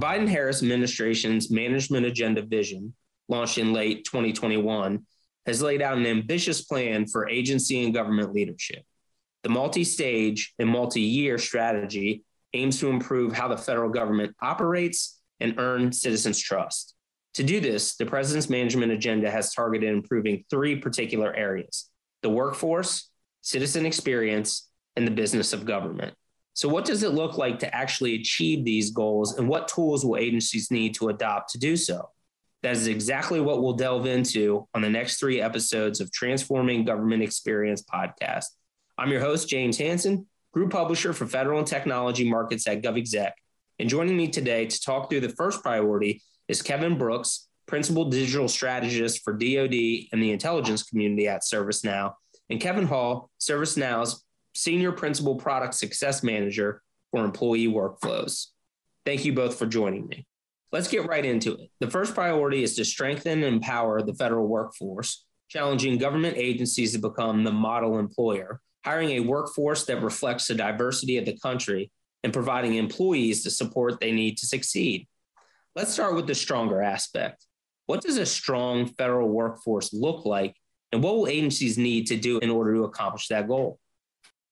Biden Harris administration's management agenda vision, launched in late 2021, has laid out an ambitious plan for agency and government leadership. The multi stage and multi year strategy aims to improve how the federal government operates and earn citizens' trust. To do this, the president's management agenda has targeted improving three particular areas the workforce, citizen experience, and the business of government. So, what does it look like to actually achieve these goals, and what tools will agencies need to adopt to do so? That is exactly what we'll delve into on the next three episodes of Transforming Government Experience podcast. I'm your host, James Hanson, Group Publisher for Federal and Technology Markets at GovExec. And joining me today to talk through the first priority is Kevin Brooks, Principal Digital Strategist for DoD and the intelligence community at ServiceNow, and Kevin Hall, ServiceNow's Senior Principal Product Success Manager for Employee Workflows. Thank you both for joining me. Let's get right into it. The first priority is to strengthen and empower the federal workforce, challenging government agencies to become the model employer, hiring a workforce that reflects the diversity of the country, and providing employees the support they need to succeed. Let's start with the stronger aspect. What does a strong federal workforce look like, and what will agencies need to do in order to accomplish that goal?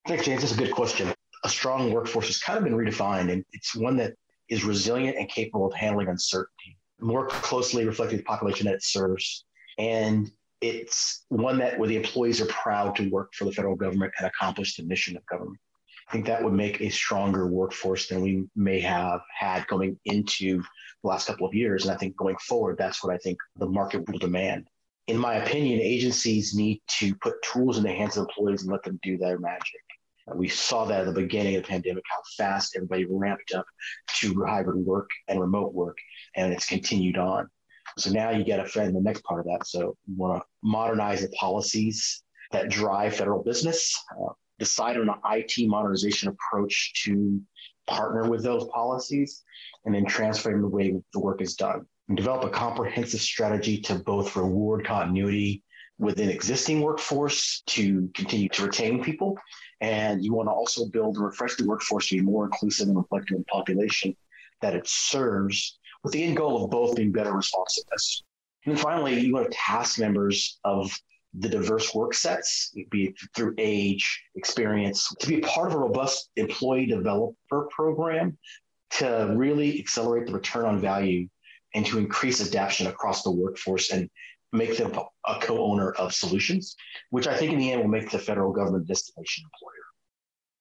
Thanks, James. That's a good question. A strong workforce has kind of been redefined, and it's one that is resilient and capable of handling uncertainty, more closely reflecting the population that it serves. And it's one that where the employees are proud to work for the federal government and accomplish the mission of government. I think that would make a stronger workforce than we may have had going into the last couple of years. And I think going forward, that's what I think the market will demand. In my opinion, agencies need to put tools in the hands of employees and let them do their magic. We saw that at the beginning of the pandemic, how fast everybody ramped up to hybrid work and remote work, and it's continued on. So now you get a friend the next part of that. So you want to modernize the policies that drive federal business, uh, decide on an IT modernization approach to partner with those policies, and then transform the way the work is done. And develop a comprehensive strategy to both reward continuity within existing workforce to continue to retain people and you want to also build and refresh the workforce to be more inclusive and reflective of the population that it serves with the end goal of both being better responsiveness. And finally, you want to task members of the diverse work sets, be it through age, experience, to be part of a robust employee developer program to really accelerate the return on value and to increase adaptation across the workforce and make them a co-owner of solutions, which I think in the end will make the federal government destination employer.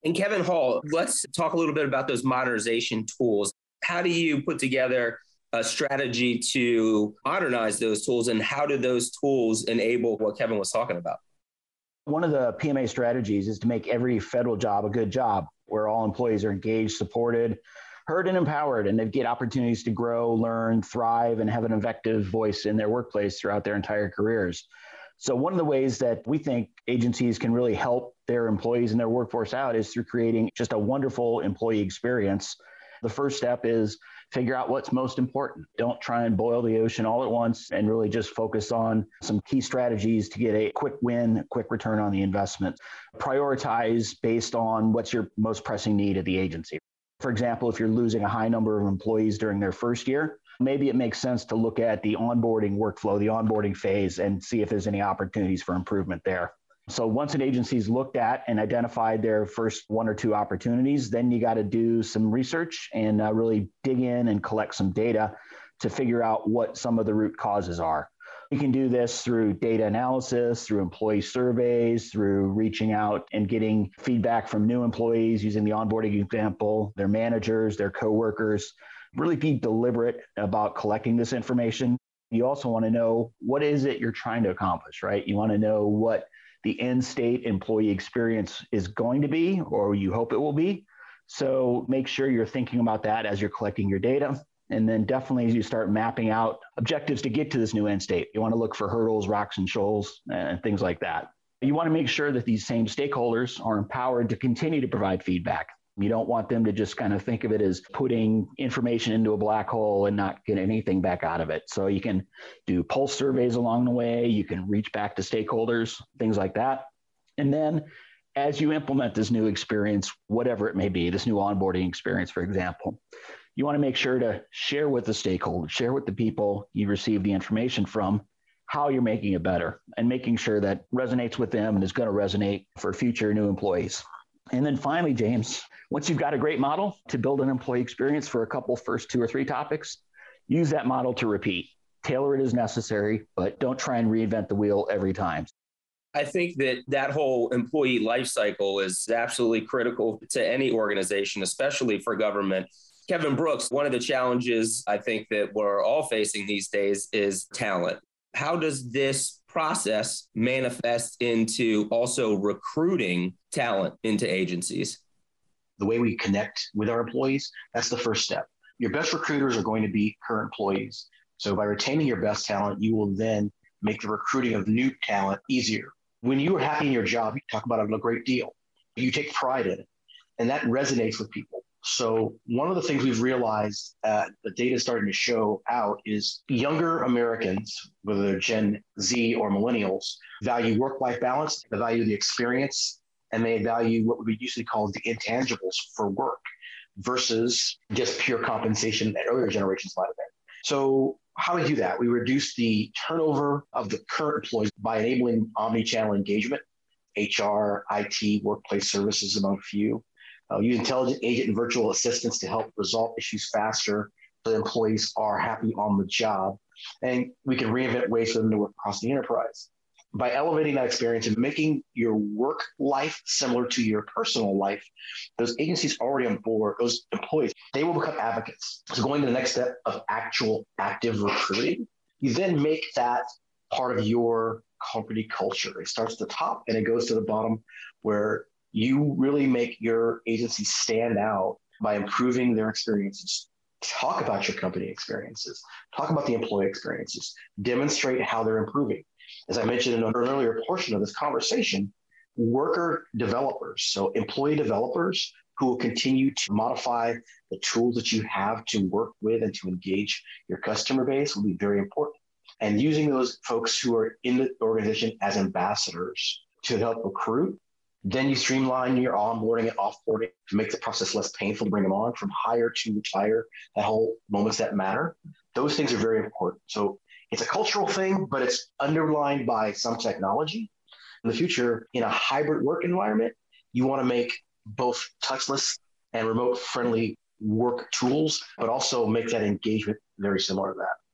And Kevin Hall, let's talk a little bit about those modernization tools. How do you put together a strategy to modernize those tools and how do those tools enable what Kevin was talking about? One of the PMA strategies is to make every federal job a good job where all employees are engaged, supported, heard and empowered, and they get opportunities to grow, learn, thrive, and have an effective voice in their workplace throughout their entire careers. So, one of the ways that we think agencies can really help their employees and their workforce out is through creating just a wonderful employee experience. The first step is figure out what's most important. Don't try and boil the ocean all at once and really just focus on some key strategies to get a quick win, quick return on the investment. Prioritize based on what's your most pressing need at the agency. For example, if you're losing a high number of employees during their first year, maybe it makes sense to look at the onboarding workflow, the onboarding phase, and see if there's any opportunities for improvement there. So once an agency's looked at and identified their first one or two opportunities, then you got to do some research and uh, really dig in and collect some data to figure out what some of the root causes are. You can do this through data analysis, through employee surveys, through reaching out and getting feedback from new employees using the onboarding example, their managers, their coworkers, really be deliberate about collecting this information. You also want to know what is it you're trying to accomplish, right? You want to know what the end state employee experience is going to be, or you hope it will be. So make sure you're thinking about that as you're collecting your data. And then definitely as you start mapping out objectives to get to this new end state, you want to look for hurdles, rocks, and shoals, and things like that. You want to make sure that these same stakeholders are empowered to continue to provide feedback. You don't want them to just kind of think of it as putting information into a black hole and not get anything back out of it. So you can do pulse surveys along the way, you can reach back to stakeholders, things like that. And then as you implement this new experience, whatever it may be, this new onboarding experience, for example, you want to make sure to share with the stakeholders, share with the people you receive the information from how you're making it better and making sure that resonates with them and is going to resonate for future new employees. And then finally, James, once you've got a great model to build an employee experience for a couple first two or three topics, use that model to repeat. Tailor it as necessary, but don't try and reinvent the wheel every time. I think that that whole employee life cycle is absolutely critical to any organization, especially for government. Kevin Brooks, one of the challenges I think that we're all facing these days is talent. How does this process manifest into also recruiting talent into agencies? The way we connect with our employees, that's the first step. Your best recruiters are going to be current employees. So by retaining your best talent, you will then make the recruiting of new talent easier. When you are happy in your job, you talk about it a great deal. You take pride in it, and that resonates with people. So one of the things we've realized uh, the data is starting to show out is younger Americans, whether they're Gen Z or millennials, value work-life balance, they value the experience, and they value what we usually call the intangibles for work versus just pure compensation that earlier generations might have been. So how do we do that? We reduce the turnover of the current employees by enabling omni-channel engagement, HR, IT, workplace services, among a few. Uh, use intelligent agent and virtual assistants to help resolve issues faster so the employees are happy on the job. And we can reinvent ways for them to work across the enterprise. By elevating that experience and making your work life similar to your personal life, those agencies already on board, those employees, they will become advocates. So going to the next step of actual active recruiting, you then make that part of your company culture. It starts at the top and it goes to the bottom where you really make your agency stand out by improving their experiences. Talk about your company experiences, talk about the employee experiences, demonstrate how they're improving. As I mentioned in an earlier portion of this conversation, worker developers, so employee developers who will continue to modify the tools that you have to work with and to engage your customer base will be very important. And using those folks who are in the organization as ambassadors to help recruit then you streamline your onboarding and offboarding to make the process less painful to bring them on from hire to retire, that whole moments that matter. Those things are very important. So it's a cultural thing, but it's underlined by some technology. In the future, in a hybrid work environment, you want to make both touchless and remote friendly work tools, but also make that engagement very similar to that.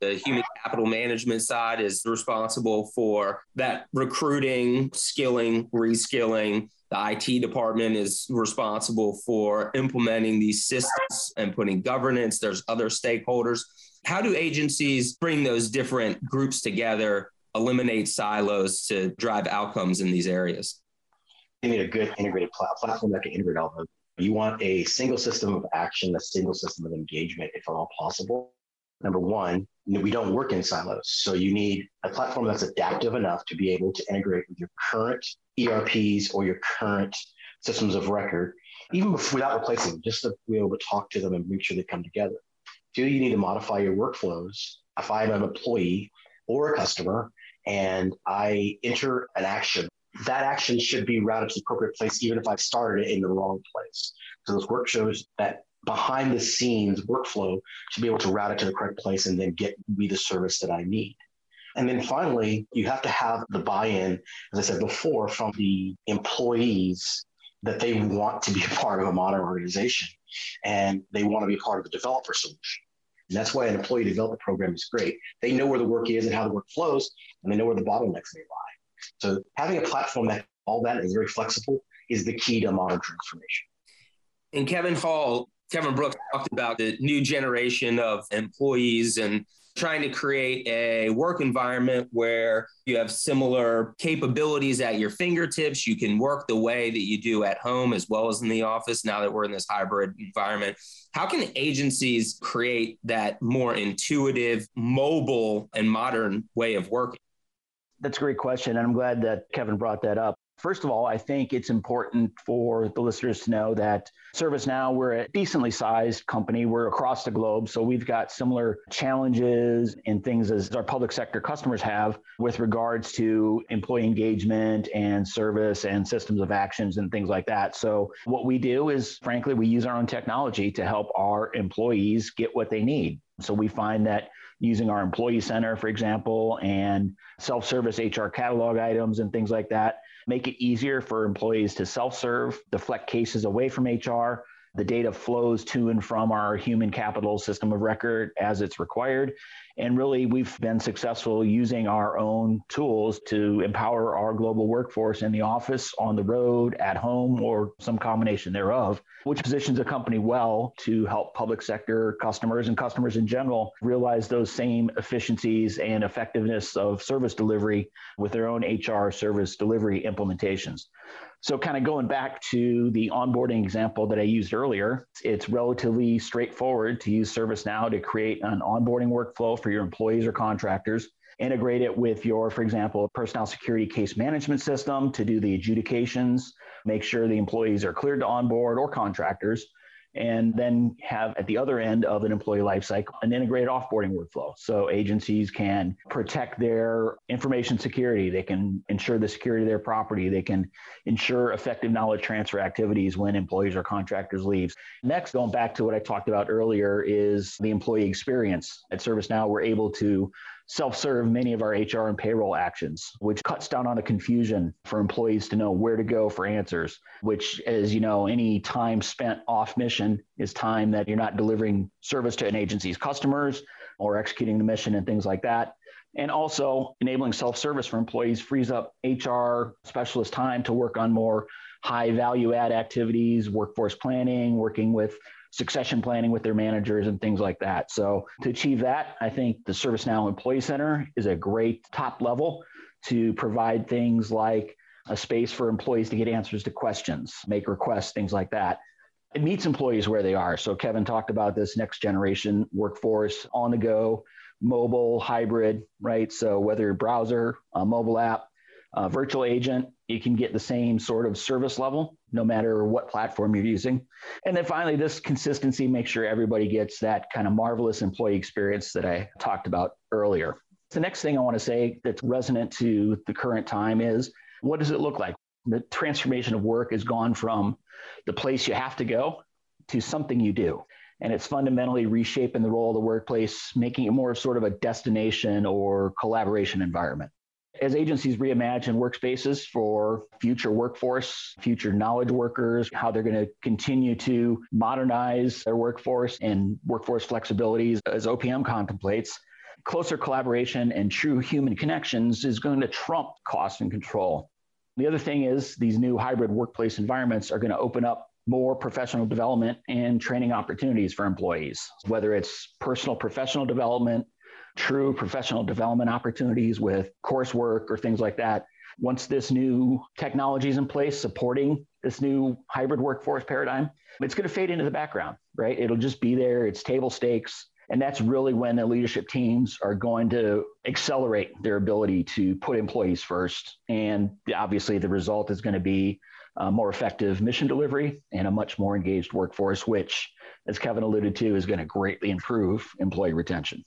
The human capital management side is responsible for that recruiting, skilling, reskilling. The IT department is responsible for implementing these systems and putting governance. There's other stakeholders. How do agencies bring those different groups together, eliminate silos to drive outcomes in these areas? You need a good integrated platform that can integrate all those. You want a single system of action, a single system of engagement, if at all possible. Number one, we don't work in silos. So you need a platform that's adaptive enough to be able to integrate with your current ERPs or your current systems of record, even without replacing them, just to be able to talk to them and make sure they come together. Do you need to modify your workflows? If I'm an employee or a customer and I enter an action, that action should be routed to the appropriate place, even if I've started it in the wrong place. So those work shows that behind the scenes workflow to be able to route it to the correct place and then get me the service that I need. And then finally, you have to have the buy in, as I said before, from the employees that they want to be a part of a modern organization and they want to be part of the developer solution. And that's why an employee development program is great. They know where the work is and how the work flows, and they know where the bottlenecks may lie. So having a platform that all that is very flexible is the key to modern transformation. And Kevin Hall, Kevin Brooks talked about the new generation of employees and trying to create a work environment where you have similar capabilities at your fingertips. You can work the way that you do at home as well as in the office now that we're in this hybrid environment. How can agencies create that more intuitive, mobile, and modern way of working? That's a great question. And I'm glad that Kevin brought that up. First of all, I think it's important for the listeners to know that ServiceNow, we're a decently sized company. We're across the globe. So we've got similar challenges and things as our public sector customers have with regards to employee engagement and service and systems of actions and things like that. So what we do is, frankly, we use our own technology to help our employees get what they need. So we find that using our employee center, for example, and self service HR catalog items and things like that make it easier for employees to self serve, deflect cases away from HR. The data flows to and from our human capital system of record as it's required. And really, we've been successful using our own tools to empower our global workforce in the office, on the road, at home, or some combination thereof, which positions a company well to help public sector customers and customers in general realize those same efficiencies and effectiveness of service delivery with their own HR service delivery implementations. So, kind of going back to the onboarding example that I used earlier, it's relatively straightforward to use ServiceNow to create an onboarding workflow for your employees or contractors. Integrate it with your, for example, personnel security case management system to do the adjudications, make sure the employees are cleared to onboard or contractors, and then have at the other end of an employee lifecycle an integrated offboarding workflow. So agencies can protect their information security, they can ensure the security of their property, they can ensure effective knowledge transfer activities when employees or contractors leave. Next, going back to what I talked about earlier, is the employee experience. At ServiceNow, we're able to self-serve many of our HR and payroll actions, which cuts down on the confusion for employees to know where to go for answers, which as you know, any time spent off mission is time that you're not delivering service to an agency's customers or executing the mission and things like that. And also enabling self-service for employees frees up HR specialist time to work on more high value add activities, workforce planning, working with succession planning with their managers and things like that. So to achieve that, I think the ServiceNow Employee Center is a great top level to provide things like a space for employees to get answers to questions, make requests, things like that. It meets employees where they are. So Kevin talked about this next generation workforce on the go, mobile, hybrid, right? So whether browser, a mobile app, virtual agent, you can get the same sort of service level no matter what platform you're using. And then finally, this consistency makes sure everybody gets that kind of marvelous employee experience that I talked about earlier. The next thing I want to say that's resonant to the current time is what does it look like? The transformation of work has gone from the place you have to go to something you do. And it's fundamentally reshaping the role of the workplace, making it more sort of a destination or collaboration environment as agencies reimagine workspaces for future workforce, future knowledge workers, how they're going to continue to modernize their workforce and workforce flexibilities as OPM contemplates, closer collaboration and true human connections is going to trump cost and control. The other thing is these new hybrid workplace environments are going to open up more professional development and training opportunities for employees, whether it's personal professional development, true professional development opportunities with coursework or things like that. Once this new technology is in place supporting this new hybrid workforce paradigm, it's going to fade into the background, right? It'll just be there. It's table stakes. And that's really when the leadership teams are going to accelerate their ability to put employees first. And obviously, the result is going to be a more effective mission delivery and a much more engaged workforce, which, as Kevin alluded to, is going to greatly improve employee retention.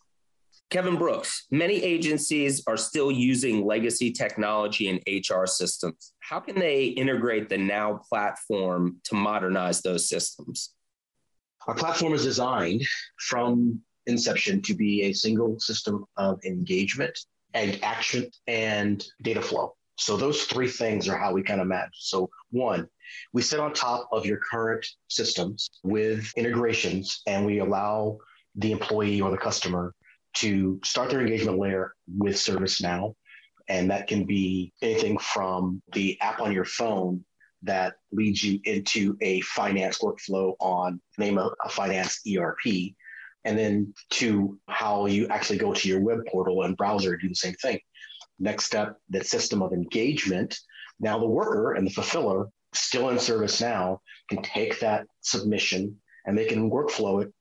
Kevin Brooks, many agencies are still using legacy technology and HR systems. How can they integrate the Now platform to modernize those systems? Our platform is designed from inception to be a single system of engagement and action and data flow. So those three things are how we kind of match. So one, we sit on top of your current systems with integrations and we allow the employee or the customer to start their engagement layer with ServiceNow. And that can be anything from the app on your phone that leads you into a finance workflow on name a, a finance ERP, and then to how you actually go to your web portal and browser do the same thing. Next step, that system of engagement. Now the worker and the fulfiller still in ServiceNow can take that submission and they can workflow it.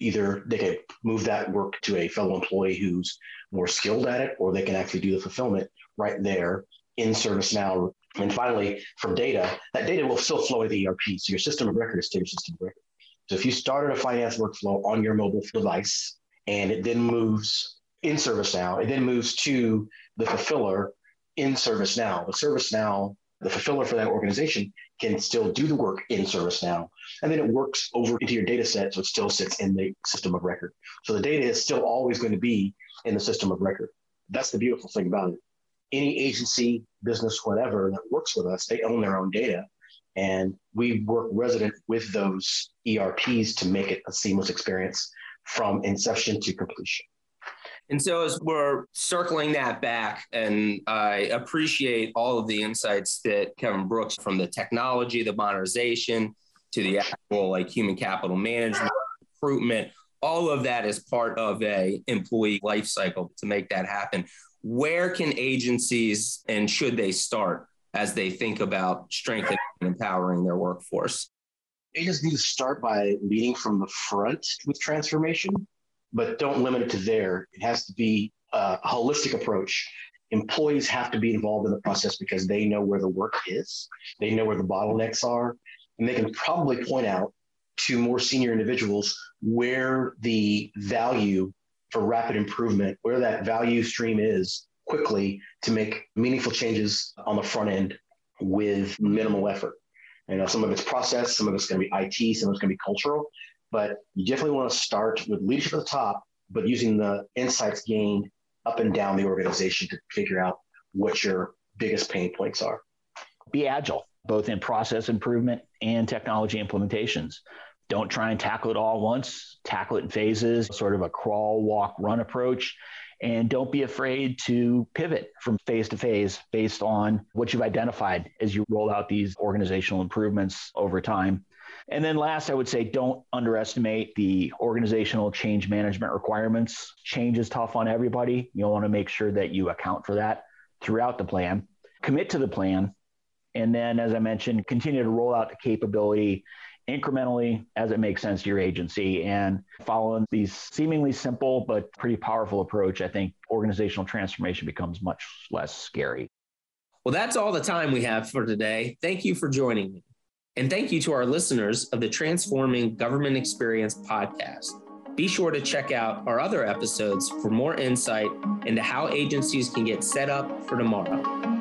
Either they can move that work to a fellow employee who's more skilled at it, or they can actually do the fulfillment right there in ServiceNow. And finally, from data, that data will still flow to the ERP. So your system of record is still your system of record. So if you started a finance workflow on your mobile device and it then moves in ServiceNow, it then moves to the fulfiller in ServiceNow. The ServiceNow, the fulfiller for that organization can still do the work in ServiceNow. And then it works over into your data set. So it still sits in the system of record. So the data is still always going to be in the system of record. That's the beautiful thing about it. Any agency, business, whatever that works with us, they own their own data. And we work resident with those ERPs to make it a seamless experience from inception to completion. And so, as we're circling that back, and I appreciate all of the insights that Kevin Brooks from the technology, the modernization, to the actual like human capital management, recruitment, all of that is part of a employee life cycle to make that happen. Where can agencies and should they start as they think about strengthening and empowering their workforce? Agencies need to start by leading from the front with transformation but don't limit it to there. It has to be uh, a holistic approach. Employees have to be involved in the process because they know where the work is, they know where the bottlenecks are, and they can probably point out to more senior individuals where the value for rapid improvement, where that value stream is quickly to make meaningful changes on the front end with minimal effort. You know, some of it's process, some of it's going to be IT, some of it's going to be cultural, but you definitely want to start with leadership at the top, but using the insights gained up and down the organization to figure out what your biggest pain points are. Be agile, both in process improvement and technology implementations. Don't try and tackle it all once, tackle it in phases, sort of a crawl, walk, run approach. And don't be afraid to pivot from phase to phase based on what you've identified as you roll out these organizational improvements over time. And then last, I would say don't underestimate the organizational change management requirements. Change is tough on everybody. You'll want to make sure that you account for that throughout the plan. Commit to the plan. And then, as I mentioned, continue to roll out the capability incrementally as it makes sense to your agency. And following these seemingly simple but pretty powerful approach, I think organizational transformation becomes much less scary. Well, that's all the time we have for today. Thank you for joining me. And thank you to our listeners of the Transforming Government Experience podcast. Be sure to check out our other episodes for more insight into how agencies can get set up for tomorrow.